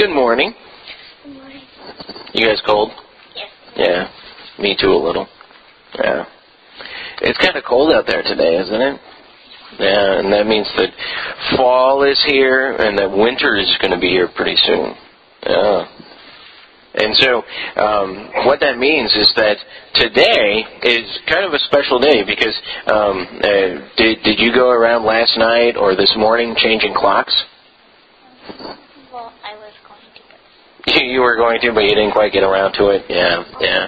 Good morning. Good morning. You guys cold? Yes. Yeah. Me too, a little. Yeah. It's kind of cold out there today, isn't it? Yeah, and that means that fall is here and that winter is going to be here pretty soon. Yeah. And so, um, what that means is that today is kind of a special day because um, uh, did did you go around last night or this morning changing clocks? Well, I was going to. You were going to, but you didn't quite get around to it. Yeah, yeah.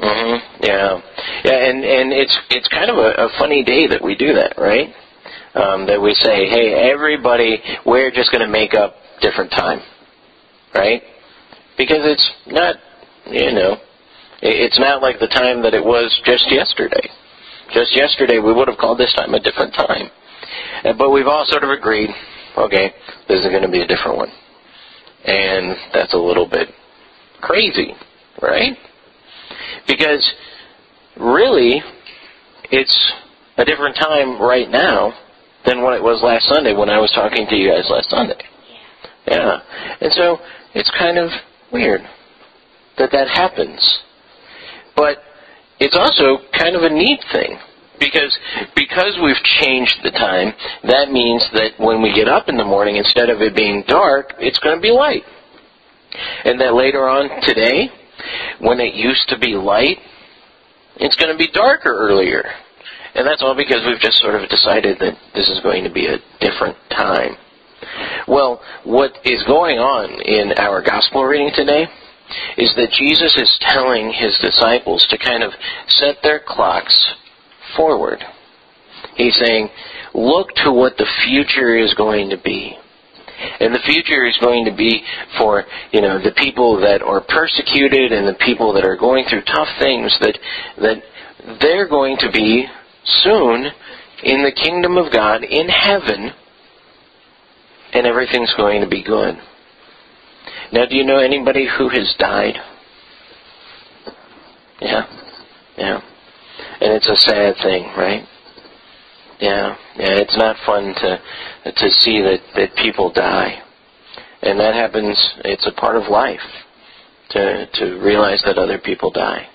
Mhm. Yeah. Yeah, and and it's it's kind of a, a funny day that we do that, right? Um, that we say, hey, everybody, we're just going to make up different time, right? Because it's not, you know, it's not like the time that it was just yesterday. Just yesterday, we would have called this time a different time, but we've all sort of agreed, okay, this is going to be a different one, and that's a little bit crazy, right? Because really, it's a different time right now than what it was last Sunday when I was talking to you guys last Sunday. Yeah. Yeah. And so it's kind of weird that that happens. But it's also kind of a neat thing because because we've changed the time, that means that when we get up in the morning instead of it being dark, it's going to be light. And that later on today, when it used to be light, it's going to be darker earlier. And that's all because we've just sort of decided that this is going to be a different time. Well, what is going on in our gospel reading today is that Jesus is telling his disciples to kind of set their clocks forward. He's saying, look to what the future is going to be. And the future is going to be for, you know, the people that are persecuted and the people that are going through tough things that that they're going to be soon in the kingdom of God in heaven and everything's going to be good. Now, do you know anybody who has died? Yeah. Yeah. And it's a sad thing, right? Yeah. Yeah, it's not fun to to see that that people die. And that happens it's a part of life to to realize that other people die.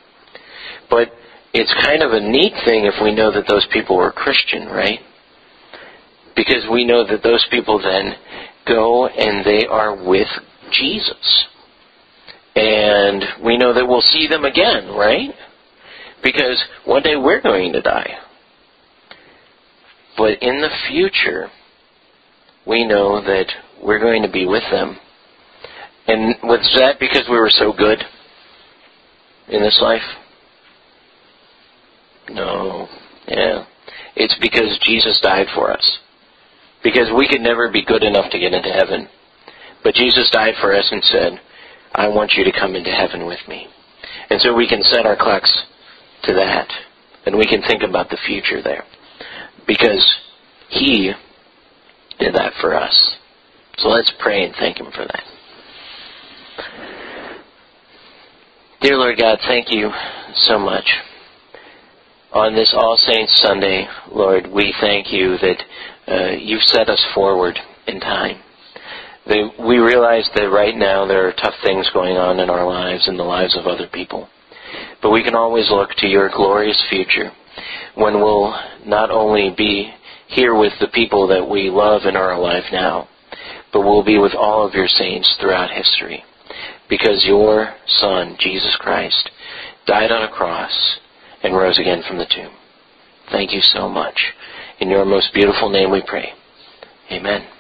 But it's kind of a neat thing if we know that those people were Christian, right? Because we know that those people then go and they are with Jesus. And we know that we'll see them again, right? Because one day we're going to die. But in the future, we know that we're going to be with them. And was that because we were so good in this life? No. Yeah. It's because Jesus died for us. Because we could never be good enough to get into heaven. But Jesus died for us and said, I want you to come into heaven with me. And so we can set our clocks to that. And we can think about the future there. Because He did that for us. So let's pray and thank Him for that. Dear Lord God, thank you so much. On this All Saints Sunday, Lord, we thank you that uh, you've set us forward in time. That we realize that right now there are tough things going on in our lives and the lives of other people. But we can always look to your glorious future when we'll not only be here with the people that we love in our life now, but we'll be with all of your saints throughout history. Because your Son, Jesus Christ, died on a cross and rose again from the tomb. Thank you so much. In your most beautiful name we pray. Amen.